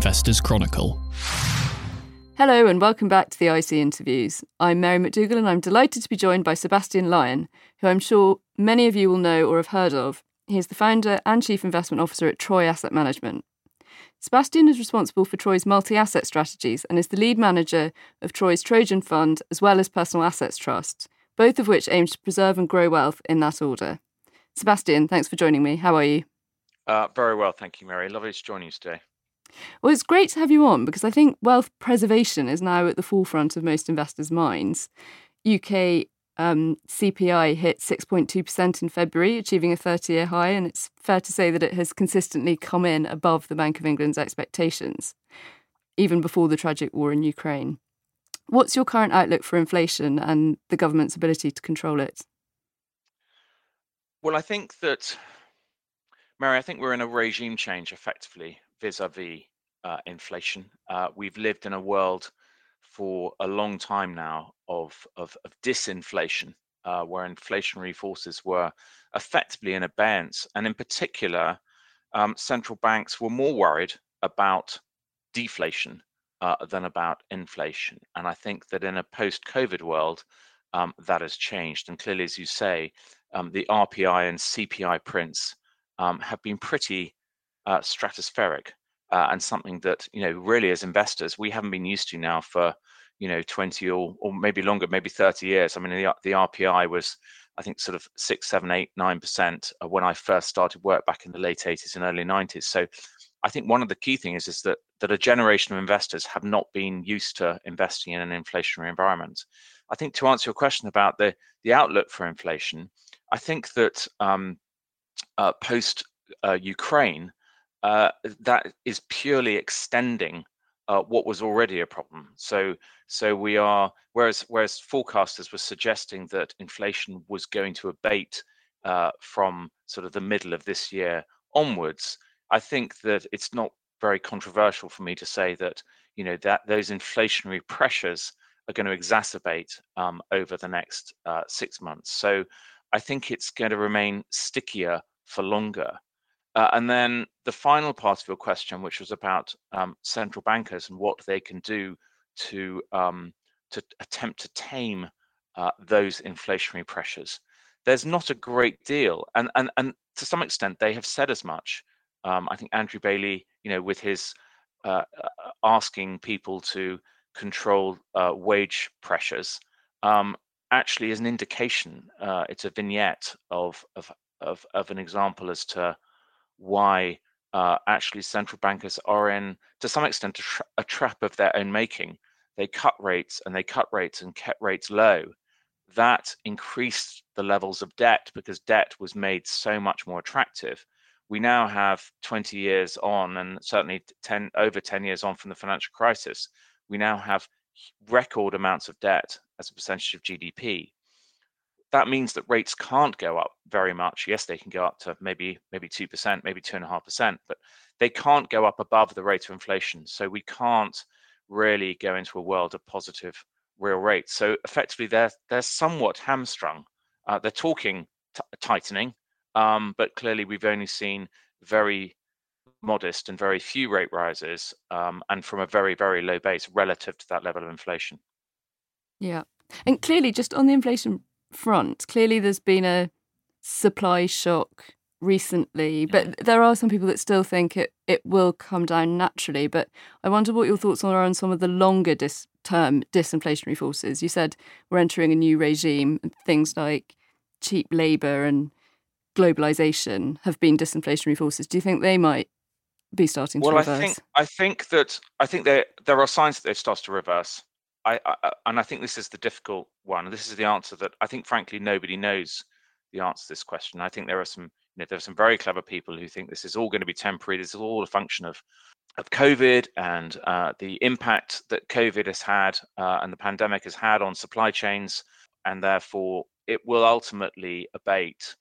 Investors Chronicle. Hello and welcome back to the IC interviews. I'm Mary McDougall and I'm delighted to be joined by Sebastian Lyon, who I'm sure many of you will know or have heard of. He is the founder and chief investment officer at Troy Asset Management. Sebastian is responsible for Troy's multi asset strategies and is the lead manager of Troy's Trojan Fund as well as Personal Assets Trust, both of which aim to preserve and grow wealth in that order. Sebastian, thanks for joining me. How are you? Uh, very well, thank you, Mary. Lovely to join you today. Well, it's great to have you on because I think wealth preservation is now at the forefront of most investors' minds. UK um, CPI hit 6.2% in February, achieving a 30 year high, and it's fair to say that it has consistently come in above the Bank of England's expectations, even before the tragic war in Ukraine. What's your current outlook for inflation and the government's ability to control it? Well, I think that, Mary, I think we're in a regime change effectively vis a vis inflation. Uh, we've lived in a world for a long time now of, of, of disinflation, uh, where inflationary forces were effectively in abeyance. And in particular, um, central banks were more worried about deflation uh, than about inflation. And I think that in a post COVID world, um, that has changed. And clearly, as you say, um, the RPI and CPI prints um, have been pretty uh, stratospheric uh, and something that you know really as investors we haven't been used to now for you know 20 or, or maybe longer maybe 30 years. I mean the, the rpi was i think sort of six seven eight nine percent when i first started work back in the late 80s and early 90s so i think one of the key things is that that a generation of investors have not been used to investing in an inflationary environment. I think to answer your question about the the outlook for inflation i think that um, uh, post uh, ukraine uh, that is purely extending uh, what was already a problem. So, so we are whereas whereas forecasters were suggesting that inflation was going to abate uh, from sort of the middle of this year onwards. I think that it's not very controversial for me to say that you know that those inflationary pressures are going to exacerbate um, over the next uh, six months. So, I think it's going to remain stickier for longer. Uh, and then the final part of your question, which was about um, central bankers and what they can do to um, to attempt to tame uh, those inflationary pressures. There's not a great deal, and and and to some extent they have said as much. Um, I think Andrew Bailey, you know, with his uh, uh asking people to control uh, wage pressures, um, actually is an indication. Uh, it's a vignette of of of of an example as to why uh, actually central bankers are in, to some extent, a, tra- a, trap of their own making. They cut rates and they cut rates and kept rates low. That increased the levels of debt because debt was made so much more attractive. We now have 20 years on, and certainly 10 over 10 years on from the financial crisis, we now have record amounts of debt as a percentage of GDP that means that rates can't go up very much. Yes, they can go up to maybe maybe two percent, maybe two and a half percent, but they can't go up above the rate of inflation. So we can't really go into a world of positive real rates. So effectively, they're they're somewhat hamstrung. Uh, they're talking t- tightening, um, but clearly we've only seen very modest and very few rate rises, um, and from a very very low base relative to that level of inflation. Yeah, and clearly, just on the inflation front. Clearly, there's been a supply shock recently, but there are some people that still think it, it will come down naturally. But I wonder what your thoughts are on some of the longer dis- term disinflationary forces. You said we're entering a new regime, and things like cheap labour and globalization have been disinflationary forces. Do you think they might be starting well, to reverse? Well, I think I think that I think there there are signs that they've started to reverse. I, I, and I think this is the difficult one. This is the answer that I think, frankly, nobody knows the answer to this question. I think there are some, you know, there are some very clever people who think this is all going to be temporary. This is all a function of of COVID and uh, the impact that COVID has had uh, and the pandemic has had on supply chains, and therefore it will ultimately abate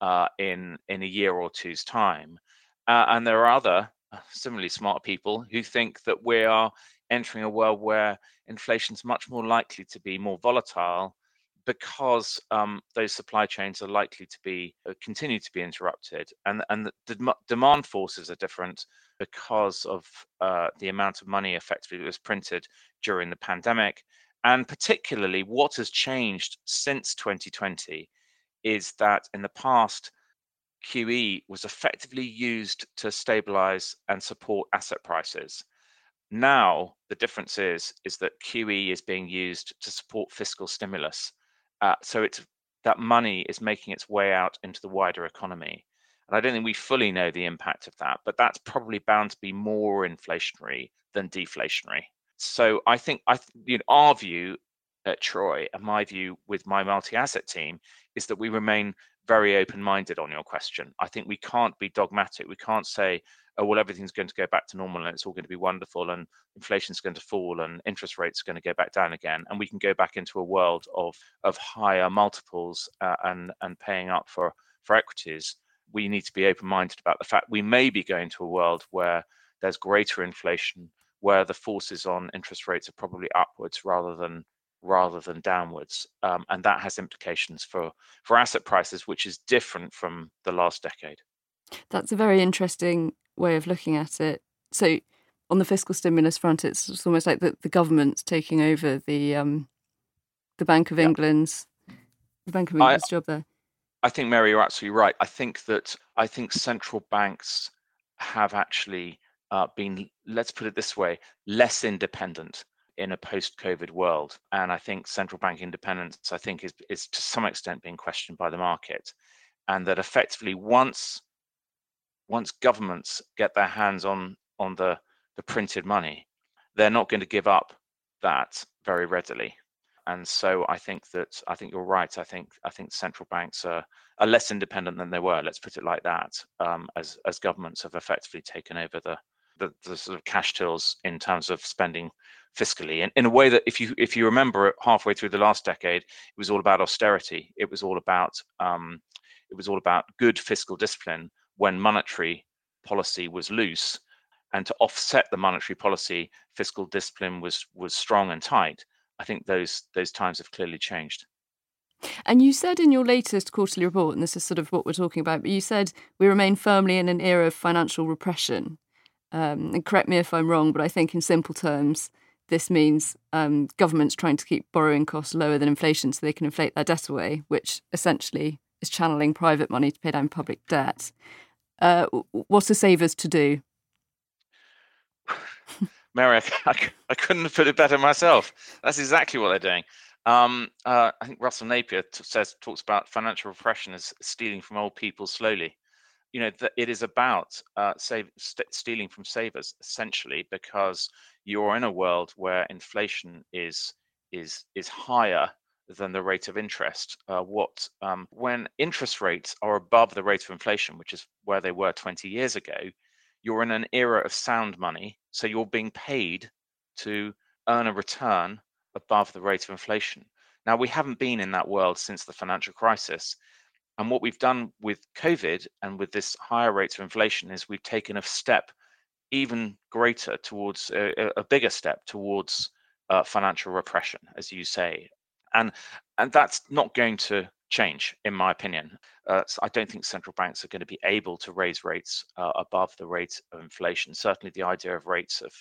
uh, in in a year or two's time. Uh, and there are other uh, similarly smart people who think that we are entering a world where inflation is much more likely to be more volatile because um, those supply chains are likely to be uh, continue to be interrupted, and and the dem- demand forces are different because of uh, the amount of money effectively that was printed during the pandemic, and particularly what has changed since 2020 is that in the past QE was effectively used to stabilize and support asset prices. Now the difference is is that QE is being used to support fiscal stimulus. Uh, so it's that money is making its way out into the wider economy. And I don't think we fully know the impact of that, but that's probably bound to be more inflationary than deflationary. So I think I you know, our view at Troy and my view with my multi-asset team is that we remain very open-minded on your question. I think we can't be dogmatic. We can't say, oh well, everything's going to go back to normal and it's all going to be wonderful and inflation's going to fall and interest rates are going to go back down again, and we can go back into a world of of higher multiples uh, and and paying up for for equities. We need to be open-minded about the fact we may be going to a world where there's greater inflation, where the forces on interest rates are probably upwards rather than rather than downwards, um, and that has implications for for asset prices, which is different from the last decade. That's a very interesting way of looking at it. So, on the fiscal stimulus front, it's, it's almost like the, the government's taking over the um, the Bank of England's the Bank of England's I, job there. I think Mary, you're absolutely right. I think that I think central banks have actually uh, been, let's put it this way, less independent in a post-COVID world. And I think central bank independence, I think, is, is to some extent being questioned by the market. And that effectively once once governments get their hands on on the, the printed money, they're not going to give up that very readily. And so I think that I think you're right. I think I think central banks are, are less independent than they were. Let's put it like that. Um, as as governments have effectively taken over the, the, the sort of cash tills in terms of spending fiscally, and in a way that if you if you remember halfway through the last decade, it was all about austerity. It was all about um, it was all about good fiscal discipline when monetary policy was loose, and to offset the monetary policy, fiscal discipline was was strong and tight. I think those those times have clearly changed. And you said in your latest quarterly report, and this is sort of what we're talking about, but you said we remain firmly in an era of financial repression. Um, and correct me if I'm wrong, but I think in simple terms, this means um, governments trying to keep borrowing costs lower than inflation so they can inflate their debt away, which essentially is channeling private money to pay down public debt. Uh, what are savers to do? Mary, I, I, couldn't have put it better myself. That's exactly what they're doing. Um, uh, I think Russell Napier t- says talks about financial repression as stealing from old people slowly. You know, that it is about uh, save, st- stealing from savers essentially because you're in a world where inflation is is is higher than the rate of interest. Uh, what um, when interest rates are above the rate of inflation, which is where they were 20 years ago, you're in an era of sound money, so you're being paid to earn a return above the rate of inflation. Now we haven't been in that world since the financial crisis. And what we've done with COVID and with this higher rates of inflation is we've taken a step even greater towards a, a bigger step towards uh, financial repression, as you say, and and that's not going to change, in my opinion. Uh, so I don't think central banks are going to be able to raise rates uh, above the rate of inflation. Certainly, the idea of rates of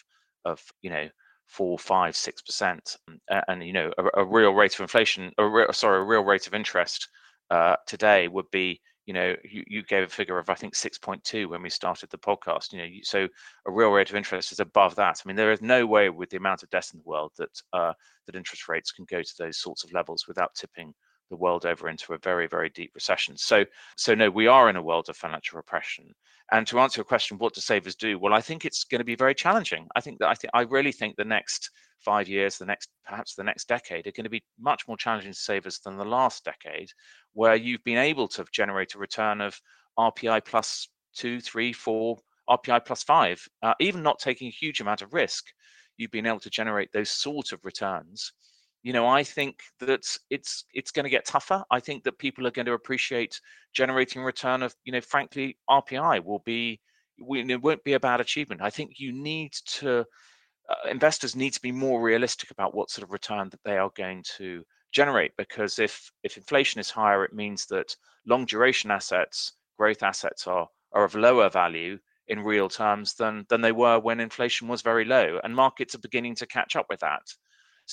of you know four, five, six percent, and, and, you know a, a, real rate of inflation, a real, sorry, a real rate of interest uh, today would be you know, you, you gave a figure of I think 6.2 when we started the podcast. You know, so a real rate of interest is above that. I mean, there is no way with the amount of debt in the world that uh, that interest rates can go to those sorts of levels without tipping the world over into a very very deep recession. So so no, we are in a world of financial repression. And to answer your question, what do savers do? Well, I think it's going to be very challenging. I think that I think I really think the next five years, the next perhaps the next decade are going to be much more challenging to savers than the last decade, where you've been able to generate a return of RPI plus two, three, four, RPI plus five, uh, even not taking a huge amount of risk. You've been able to generate those sort of returns you know i think that it's it's going to get tougher i think that people are going to appreciate generating return of you know frankly rpi will be it won't be a bad achievement i think you need to uh, investors need to be more realistic about what sort of return that they are going to generate because if if inflation is higher, it means that long duration assets, growth assets are are of lower value in real terms than than they were when inflation was very low, and markets are beginning to catch up with that.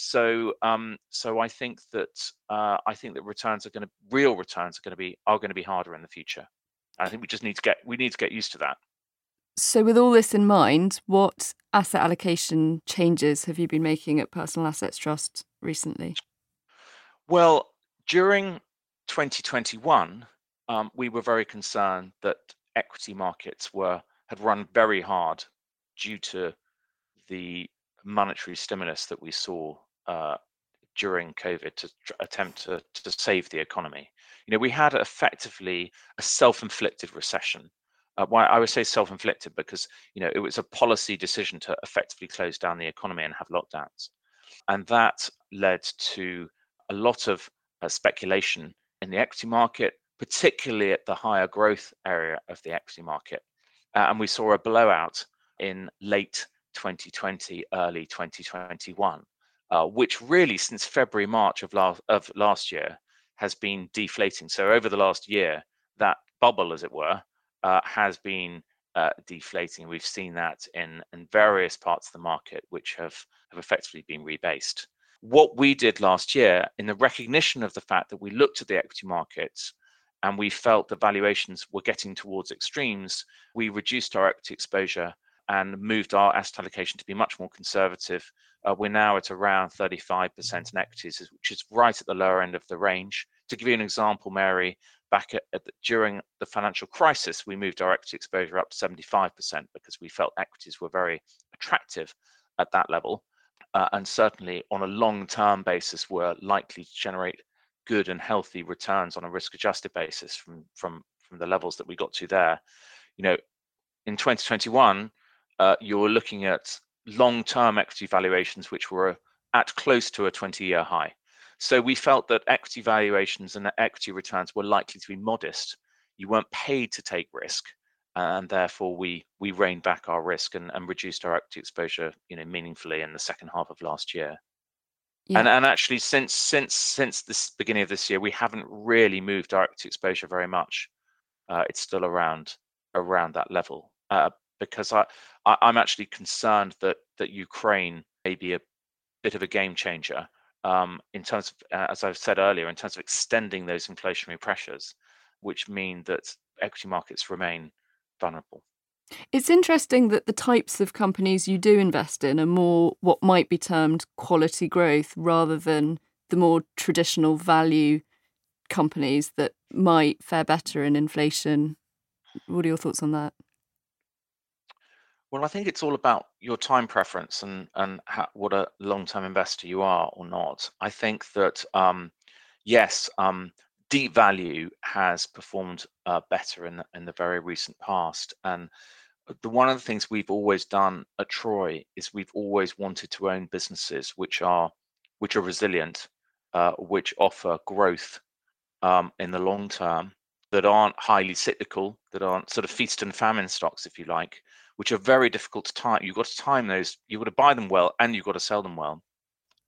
So um, so I think that uh, I think that returns are going to real returns are going to be are going to be harder in the future. I think we just need to get we need to get used to that. So, with all this in mind, what asset allocation changes have you been making at Personal Assets Trust recently? Well, during 2021, um, we were very concerned that equity markets were had run very hard due to the monetary stimulus that we saw uh, during COVID to tr- attempt to, to save the economy. You know, we had effectively a self-inflicted recession. Uh, why I would say self-inflicted because you know it was a policy decision to effectively close down the economy and have lockdowns, and that led to a lot of uh, speculation in the equity market, particularly at the higher growth area of the equity market, uh, and we saw a blowout in late 2020, early 2021, uh, which really since February March of last of last year has been deflating. So over the last year, that bubble, as it were, uh, has been uh, deflating. We've seen that in, in various parts of the market, which have, have effectively been rebased. What we did last year, in the recognition of the fact that we looked at the equity markets and we felt the valuations were getting towards extremes, we reduced our equity exposure and moved our asset allocation to be much more conservative. Uh, we're now at around 35% in equities, which is right at the lower end of the range. To give you an example, Mary, back at, at the, during the financial crisis, we moved our equity exposure up to 75% because we felt equities were very attractive at that level. Uh, and certainly on a long term basis, were likely to generate good and healthy returns on a risk adjusted basis from, from, from the levels that we got to there. You know, in 2021, uh, you're looking at long term equity valuations which were at close to a 20 year high. So we felt that equity valuations and equity returns were likely to be modest. You weren't paid to take risk, and therefore we we reined back our risk and, and reduced our equity exposure, you know, meaningfully in the second half of last year. Yeah. And and actually since since since this beginning of this year, we haven't really moved our equity exposure very much. Uh, it's still around around that level uh, because I, I I'm actually concerned that that Ukraine may be a bit of a game changer um, in terms of, uh, as I've said earlier, in terms of extending those inflationary pressures, which mean that equity markets remain vulnerable. It's interesting that the types of companies you do invest in are more what might be termed quality growth rather than the more traditional value companies that might fare better in inflation. What are your thoughts on that? Well, I think it's all about your time preference and and how, what a long-term investor you are or not. I think that um, yes, um, deep value has performed uh, better in the, in the very recent past, and the one of the things we've always done at Troy is we've always wanted to own businesses which are which are resilient, uh, which offer growth um, in the long term, that aren't highly cyclical, that aren't sort of feast and famine stocks, if you like, which are very difficult to time. You've got to time those. You've got to buy them well, and you've got to sell them well.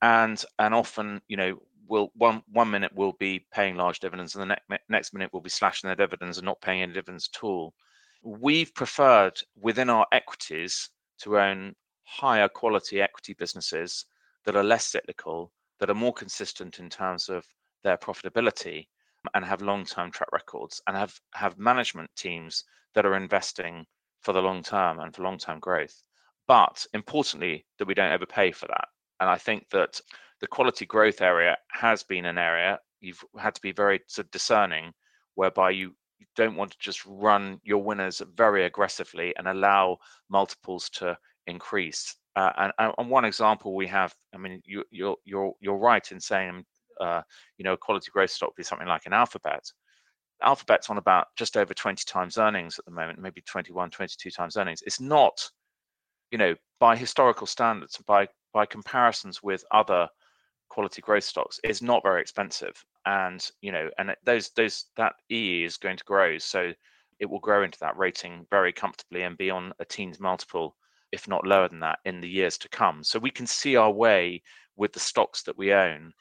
And and often, you know, will one one minute we'll be paying large dividends, and the next next minute we'll be slashing their dividends and not paying any dividends at all. We've preferred within our equities to own higher quality equity businesses that are less cyclical, that are more consistent in terms of their profitability, and have long-term track records, and have have management teams that are investing for the long term and for long term growth. But importantly, that we don't overpay for that. And I think that the quality growth area has been an area you've had to be very discerning, whereby you don't want to just run your winners very aggressively and allow multiples to increase. Uh, and, and, one example we have, I mean, you, you're you're you're right in saying, uh, you know, quality growth stock would be something like an alphabet. Alphabet's on about just over 20 times earnings at the moment, maybe 21, 22 times earnings. It's not, you know, by historical standards, by by comparisons with other quality growth stocks, it's not very expensive. And you know, and those those that E is going to grow, so it will grow into that rating very comfortably and be on a teens multiple, if not lower than that, in the years to come. So we can see our way with the stocks that we own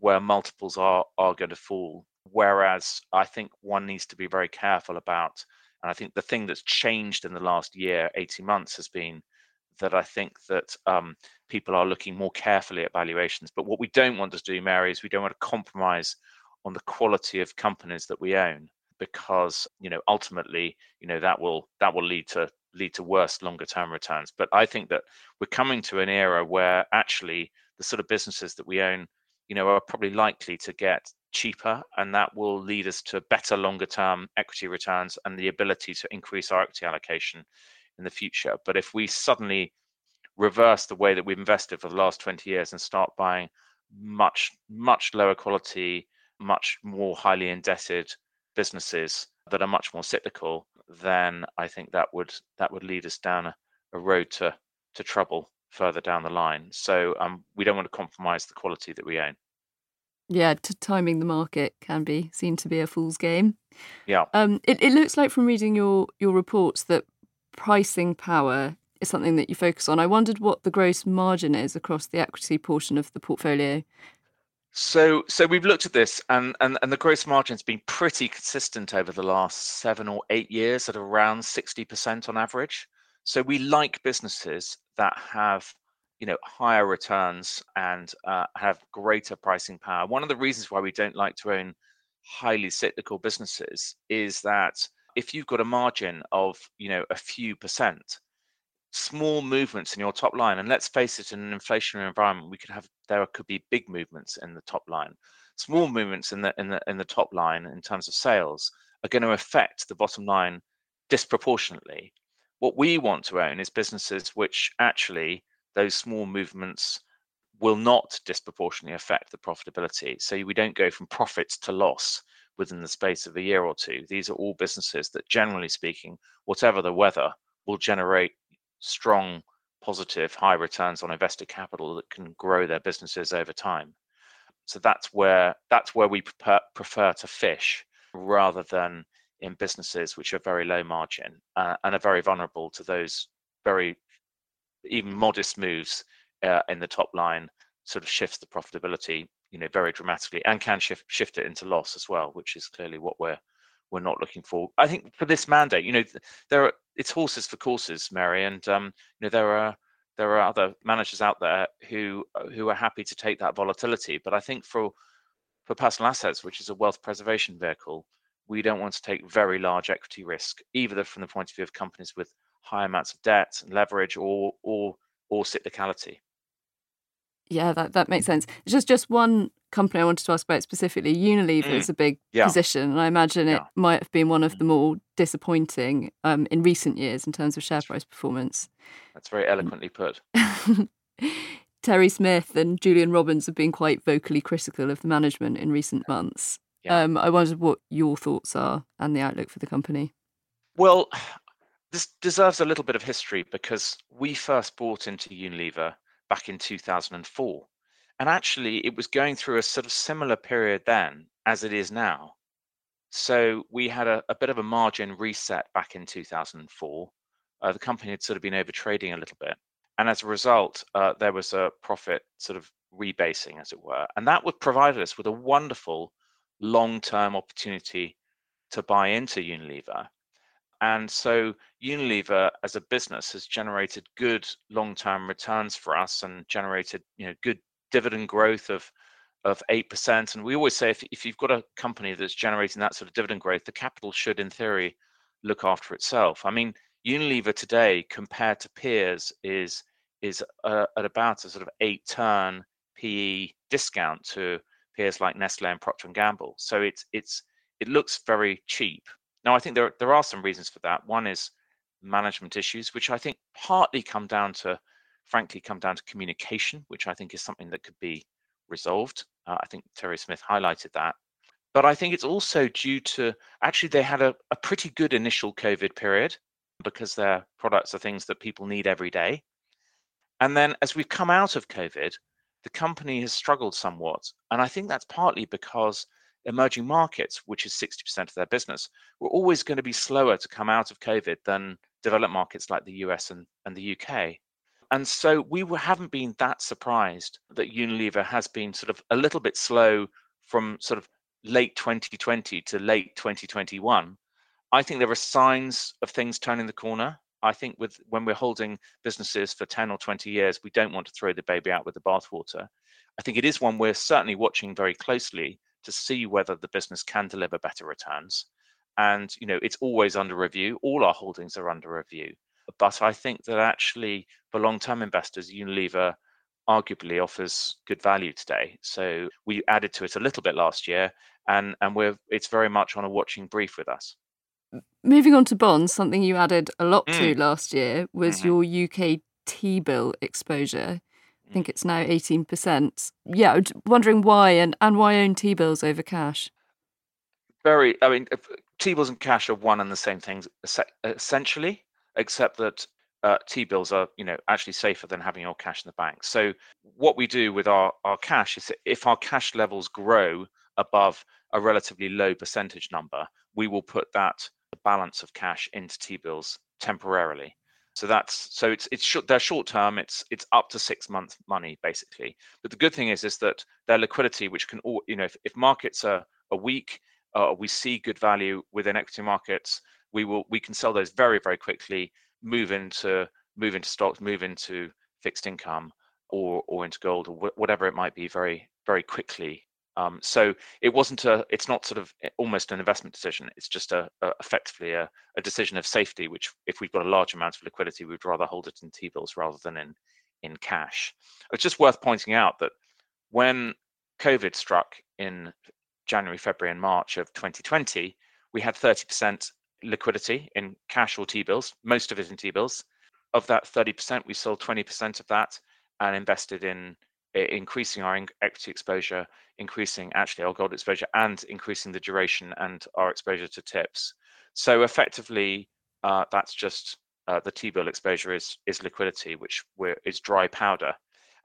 where multiples are are going to fall. Whereas I think one needs to be very careful about, and I think the thing that's changed in the last year, 18 months, has been that I think that um, people are looking more carefully at valuations. But what we don't want to do, Mary, is we don't want to compromise on the quality of companies that we own because you know ultimately you know that will that will lead to lead to worse longer term returns but i think that we're coming to an era where actually the sort of businesses that we own you know are probably likely to get cheaper and that will lead us to better longer term equity returns and the ability to increase our equity allocation in the future. But if we suddenly reverse the way that we've invested for the last 20 years and start buying much much lower quality much more highly indebted businesses that are much more cyclical then i think that would that would lead us down a, a road to to trouble further down the line. So um, we don't want to compromise the quality that we own yeah, to timing the market can be seen to be a fool's game. Yeah. Um, it, it looks like from reading your your reports that pricing power is something that you focus on. I wondered what the gross margin is across the equity portion of the portfolio. So so we've looked at this and, and, and the gross margin's been pretty consistent over the last seven or eight years at around 60% on average. So we like businesses that have you know higher returns and uh, have greater pricing power. One of the reasons why we don't like to own highly cyclical businesses is that if you've got a margin of you know a few percent, small movements in your top line, and let's face it, in an inflationary environment, we could have there could be big movements in the top line. Small movements in the in the in the top line in terms of sales are going to affect the bottom line disproportionately. What we want to own is businesses which actually those small movements will not disproportionately affect the profitability. So we don't go from profits to loss within the space of a year or two. These are all businesses that, generally speaking, whatever the weather, will generate strong, positive, high returns on invested capital that can grow their businesses over time. So that's where that's where we prefer, to fish rather than in businesses which are very low margin uh, and are very vulnerable to those very even modest moves uh, in the top line sort of shifts the profitability, you know, very dramatically, and can shift shift it into loss as well, which is clearly what we're we're not looking for. I think for this mandate, you know, there are it's horses for courses, Mary, and um, you know there are there are other managers out there who who are happy to take that volatility. But I think for for personal assets, which is a wealth preservation vehicle, we don't want to take very large equity risk, either from the point of view of companies with high amounts of debt and leverage or or or cyclicality. Yeah, that, that makes sense. It's just just one company I wanted to ask about specifically. Unilever mm. is a big yeah. position, and I imagine it yeah. might have been one of the more disappointing um, in recent years in terms of share price performance. That's very eloquently put. Terry Smith and Julian Robbins have been quite vocally critical of the management in recent months. Yeah. Um, I wondered what your thoughts are and the outlook for the company. Well, this deserves a little bit of history because we first bought into Unilever back in 2004. And actually, it was going through a sort of similar period then as it is now. So we had a, a bit of a margin reset back in 2004. Uh, the company had sort of been over trading a little bit. And as a result, uh, there was a profit sort of rebasing, as it were. And that would provide us with a wonderful long term opportunity to buy into Unilever and so Unilever as a business has generated good long-term returns for us and generated, you know, good dividend growth of of 8%. And we always say if, if you've got a company that's generating that sort of dividend growth, the capital should in theory look after itself. I mean, Unilever today compared to peers is is uh, at about a sort of eight turn PE discount to peers like Nestle and Procter and Gamble. So it's it's it looks very cheap now, I think there there are some reasons for that. One is management issues, which I think partly come down to, frankly, come down to communication, which I think is something that could be resolved. Uh, I think Terry Smith highlighted that. But I think it's also due to actually they had a, a pretty good initial COVID period because their products are things that people need every day. And then as we've come out of COVID, the company has struggled somewhat. And I think that's partly because emerging markets, which is 60% of their business, were always going to be slower to come out of COVID than developed markets like the US and, and the UK. And so we haven't been that surprised that Unilever has been sort of a little bit slow from sort of late 2020 to late 2021. I think there are signs of things turning the corner. I think with when we're holding businesses for 10 or 20 years, we don't want to throw the baby out with the bathwater. I think it is one we're certainly watching very closely to see whether the business can deliver better returns. And you know, it's always under review. All our holdings are under review. But I think that actually for long-term investors, Unilever arguably offers good value today. So we added to it a little bit last year, and and we're it's very much on a watching brief with us. Moving on to bonds, something you added a lot mm. to last year was mm-hmm. your UK T bill exposure. I think it's now 18%. Yeah, wondering why and, and why own T bills over cash? Very, I mean, T bills and cash are one and the same things essentially, except that uh, T-bills are, you know, actually safer than having your cash in the bank. So what we do with our, our cash is if our cash levels grow above a relatively low percentage number, we will put that balance of cash into T-bills temporarily. So that's so it's it's short, they're short term. It's it's up to six month money basically. But the good thing is is that their liquidity, which can all you know, if, if markets are, are weak, uh, we see good value within equity markets, we will we can sell those very very quickly move into move into stocks, move into fixed income, or or into gold or wh- whatever it might be very very quickly. Um, so it wasn't a it's not sort of eh, almost an investment decision. It's just a, a effectively a, a, decision of safety. Which if we've got a large amount of liquidity, we'd rather hold it in T bills rather than in in cash. It's just worth pointing out that when COVID struck in January, February, and March of 2020, we had 30% liquidity in cash or T-bills, most of it in T-bills. Of that 30%, we sold 20% of that and invested in increasing our equity exposure, increasing actually our gold exposure, and increasing the duration and our exposure to tips. So effectively, uh, that's just uh, the T-bill exposure is is liquidity, which is dry powder.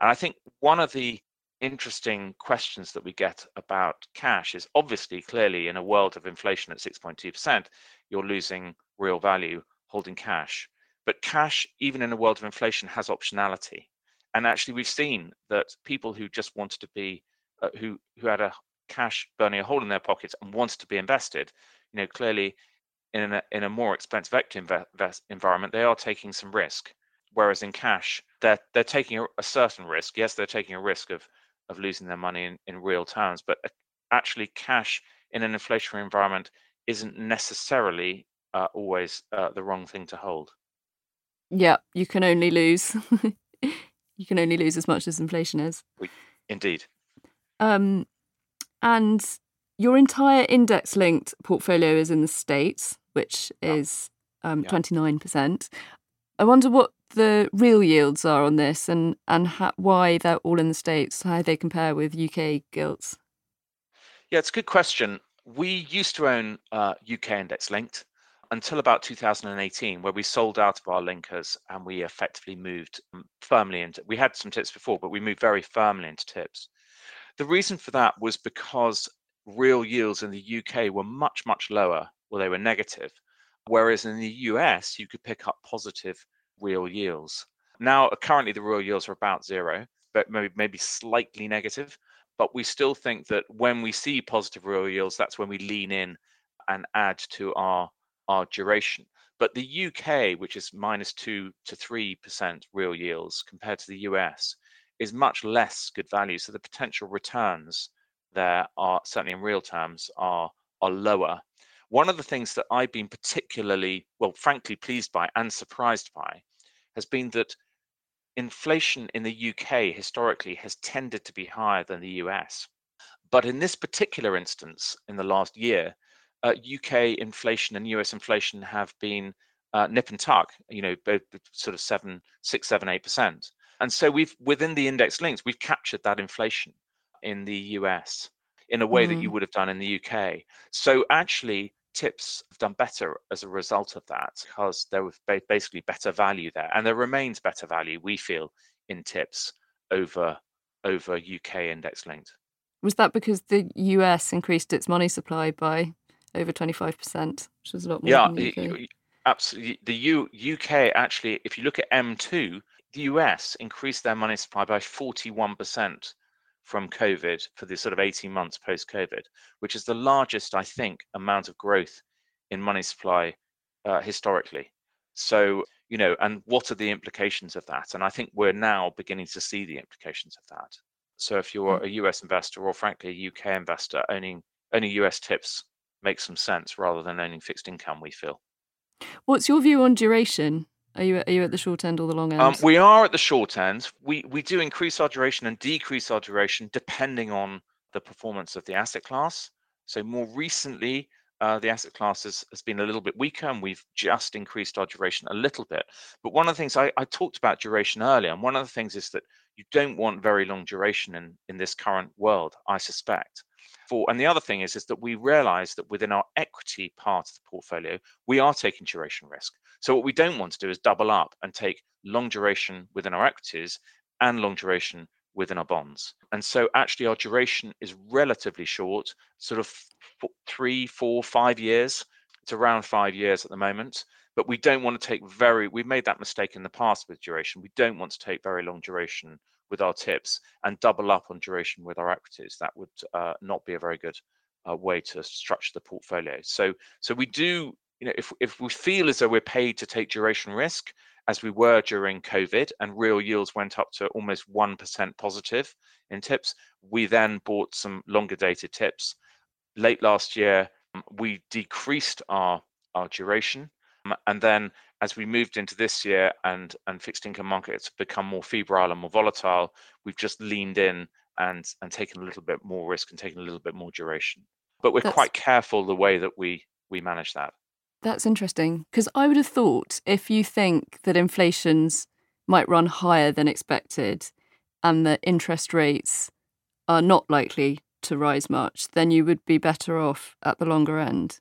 And I think one of the interesting questions that we get about cash is obviously clearly in a world of inflation at 6.2%, you're losing real value holding cash. But cash, even in a world of inflation, has optionality. And actually, we've seen that people who just wanted to be, uh, who who had a cash burning a hole in their pockets and wanted to be invested, you know, clearly in a in a more expensive equity invest environment, they are taking some risk. Whereas in cash, they're they're taking a, a certain risk. Yes, they're taking a risk of of losing their money in, in real terms. But uh, actually, cash in an inflationary environment isn't necessarily uh, always uh, the wrong thing to hold. Yeah, you can only lose. you can only lose as much as inflation is. Indeed. Um, and your entire index linked portfolio is in the States, which is um, yeah. 29%. I wonder what the real yields are on this and and ha- why they're all in the states, how they compare with UK gilts. Yeah, it's a good question. We used to own uh, UK index linked until about 2018, where we sold out of our linkers and we effectively moved um, firmly into. We had some tips before, but we moved very firmly into tips. The reason for that was because real yields in the UK were much much lower, well they were negative, whereas in the US you could pick up positive real yields. Now, currently, the real yields are about zero, but maybe, maybe slightly negative. But we still think that when we see positive real yields, that's when we lean in and add to our, our duration. But the UK, which is minus two to three percent real yields compared to the US, is much less good value. So the potential returns there are certainly in real terms are are lower. One of the things that I've been particularly, well, frankly pleased by and surprised by has been that inflation in the UK historically has tended to be higher than the US. But in this particular instance, in the last year, uh, UK inflation and US inflation have been uh, nip and tuck, you know, both sort of seven, six, seven, eight percent. And so we've within the index links, we've captured that inflation in the US in a way mm. that you mm. would have done in the UK. So actually, tips have done better as a result of that because there was basically better value there and there remains better value we feel in tips over over uk index linked was that because the us increased its money supply by over 25% which was a lot more yeah absolutely the U, uk actually if you look at m2 the US increased their money supply by 41% from COVID for the sort of 18 months post COVID, which is the largest, I think, amount of growth in money supply uh, historically. So, you know, and what are the implications of that? And I think we're now beginning to see the implications of that. So, if you're mm. a US investor or frankly a UK investor, owning owning US tips makes some sense rather than owning fixed income, we feel. What's your view on duration? Are you are you at the short end or the long end? Um, we are at the short end. We we do increase our duration and decrease our duration depending on the performance of the asset class. So more recently, uh, the asset class has, has been a little bit weaker and we've just increased our duration a little bit. But one of the things I, I talked about duration earlier, and one of the things is that you don't want very long duration in, in this current world, I suspect. For, and the other thing is, is that we realize that within our equity part of the portfolio, we are taking duration risk. So what we don't want to do is double up and take long duration within our equities and long duration within our bonds. And so actually our duration is relatively short, sort of three, four, five years. It's around five years at the moment. But we don't want to take very, we've made that mistake in the past with duration. We don't want to take very long duration with our tips and double up on duration with our equities. That would uh, not be a very good uh, way to structure the portfolio. So, so we do, you know, if if we feel as though we're paid to take duration risk, as we were during COVID, and real yields went up to almost one percent positive in tips, we then bought some longer dated tips late last year, we decreased our our duration, and then as we moved into this year and and fixed income markets become more febrile and more volatile, we've just leaned in and and taken a little bit more risk and taken a little bit more duration. But we're That's... quite careful the way that we we manage that. That's interesting because I would have thought if you think that inflation's might run higher than expected and that interest rates are not likely to rise much, then you would be better off at the longer end.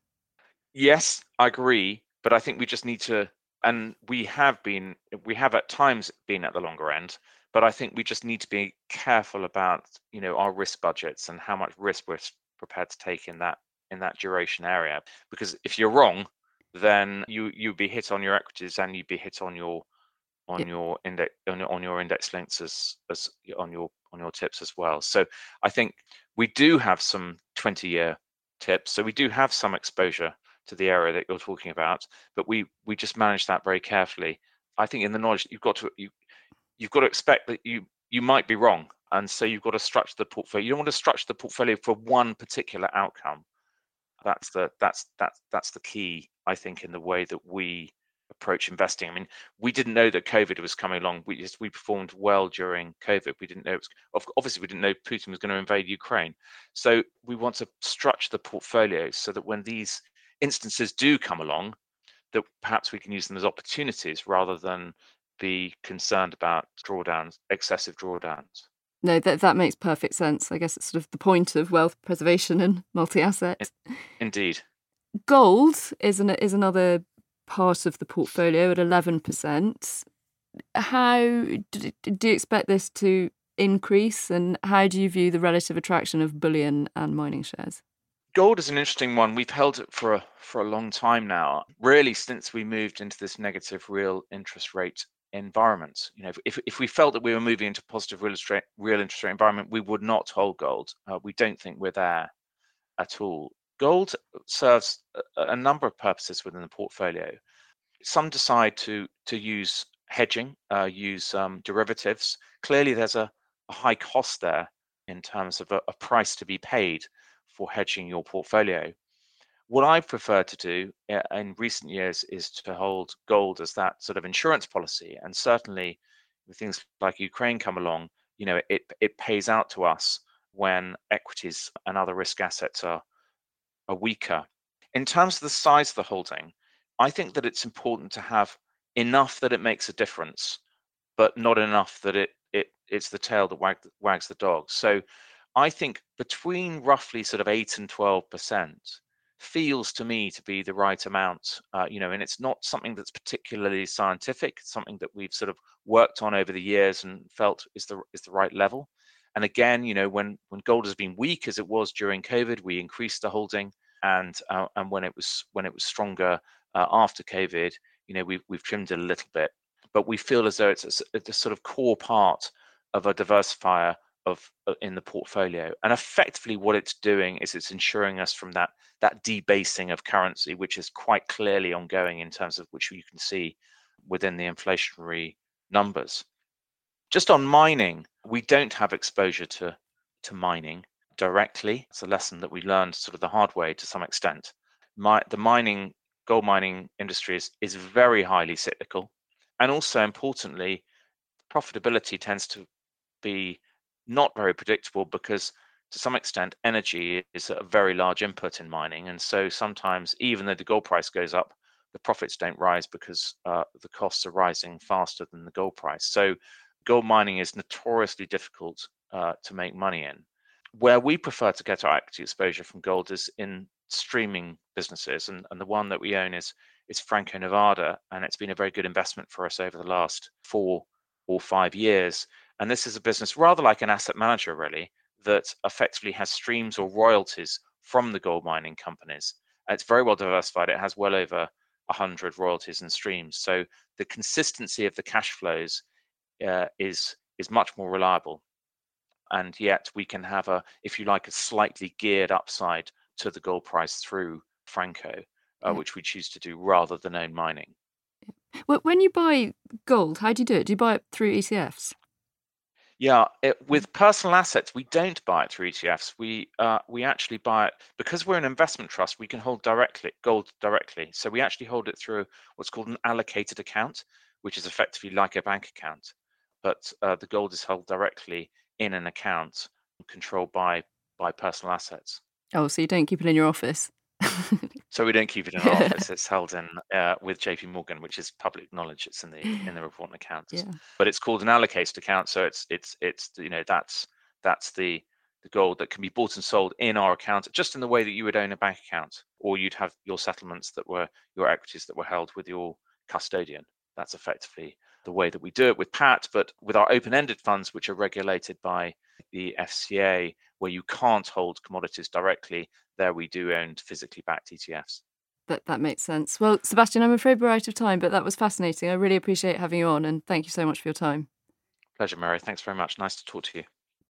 Yes, I agree, but I think we just need to and we have been we have at times been at the longer end, but I think we just need to be careful about, you know, our risk budgets and how much risk we're prepared to take in that in that duration area because if you're wrong, then you you'd be hit on your equities and you'd be hit on your on your index on, on your index links as as on your on your tips as well. So I think we do have some 20 year tips. So we do have some exposure to the area that you're talking about, but we we just manage that very carefully. I think in the knowledge you've got to you you've got to expect that you you might be wrong, and so you've got to structure the portfolio. You don't want to structure the portfolio for one particular outcome. That's the that's that's that's the key, I think, in the way that we approach investing. I mean, we didn't know that COVID was coming along. We just we performed well during COVID. We didn't know it was obviously we didn't know Putin was going to invade Ukraine. So we want to structure the portfolio so that when these instances do come along, that perhaps we can use them as opportunities rather than be concerned about drawdowns, excessive drawdowns. No, that that makes perfect sense. I guess it's sort of the point of wealth preservation and multi-asset. Indeed. Gold is an is another part of the portfolio at 11%. How do you expect this to increase and how do you view the relative attraction of bullion and mining shares? Gold is an interesting one. We've held it for a, for a long time now, really since we moved into this negative real interest rate environment. You know, if, if we felt that we were moving into a positive real, estate, real interest rate environment, we would not hold gold. Uh, we don't think we're there at all gold serves a, a number of purposes within the portfolio. Some decide to to use hedging, uh, use um, derivatives. Clearly, there's a, a, high cost there in terms of a, a, price to be paid for hedging your portfolio. What I prefer to do uh, in recent years is to hold gold as that sort of insurance policy, and certainly, with things like Ukraine come along, you know, it it pays out to us when equities and other risk assets are are weaker. In terms of the size of the holding, I think that it's important to have enough that it makes a difference, but not enough that it it it's the tail that wag, wags the dog. So I think between roughly sort of eight and twelve percent feels to me to be the right amount. Uh, you know, and it's not something that's particularly scientific. It's something that we've sort of worked on over the years and felt is the is the right level. And again, you know, when when gold has been weak as it was during COVID, we increased the holding, and uh, and when it was when it was stronger uh, after COVID, you know, we've we've trimmed it a little bit. but we feel as though it's a, a sort of core part of a diversifier of uh, in the portfolio. And effectively, what it's doing is it's insuring us from that that debasing of currency, which is quite clearly ongoing in terms of which you can see within the inflationary numbers. Just on mining, we don't have exposure to to mining directly. It's a lesson that we learned sort of the hard way to some extent. My, the mining gold mining industry is, is very highly cyclical. And also importantly, profitability tends to be not very predictable because to some extent energy is a very large input in mining and so sometimes even though the gold price goes up the profits don't rise because uh, the costs are rising faster than the gold price. So gold mining is notoriously difficult uh, to make money in. Where we prefer to get our equity exposure from gold is in streaming businesses and, and the one that we own is is Franco-Nevada and it's been a very good investment for us over the last four or five years and this is a business rather like an asset manager, really, that effectively has streams or royalties from the gold mining companies. It's very well diversified. It has well over 100 royalties and streams. So the consistency of the cash flows uh, is is much more reliable. And yet we can have a, if you like, a slightly geared upside to the gold price through Franco, uh, yeah. which we choose to do rather than own mining. When you buy gold, how do you do it? Do you buy it through ETFs? Yeah, it, with personal assets, we don't buy it through ETFs. We uh, we actually buy it because we're an investment trust. We can hold directly gold directly. So we actually hold it through what's called an allocated account, which is effectively like a bank account, but uh, the gold is held directly in an account controlled by by personal assets. Oh, so you don't keep it in your office? So we don't keep it in our office. It's held in uh, with JP Morgan, which is public knowledge. It's in the in the report and accounts. Yeah. But it's called an allocated account, so it's it's it's you know that's that's the the gold that can be bought and sold in our account, just in the way that you would own a bank account, or you'd have your settlements that were your equities that were held with your custodian. That's effectively the way that we do it with PAT, but with our open-ended funds, which are regulated by the FCA, where you can't hold commodities directly, there we do own physically backed ETFs. That that makes sense. Well, Sebastian, I'm afraid we're out of time, but that was fascinating. I really appreciate having you on, and thank you so much for your time. Pleasure, Mary. Thanks very much. Nice to talk to you.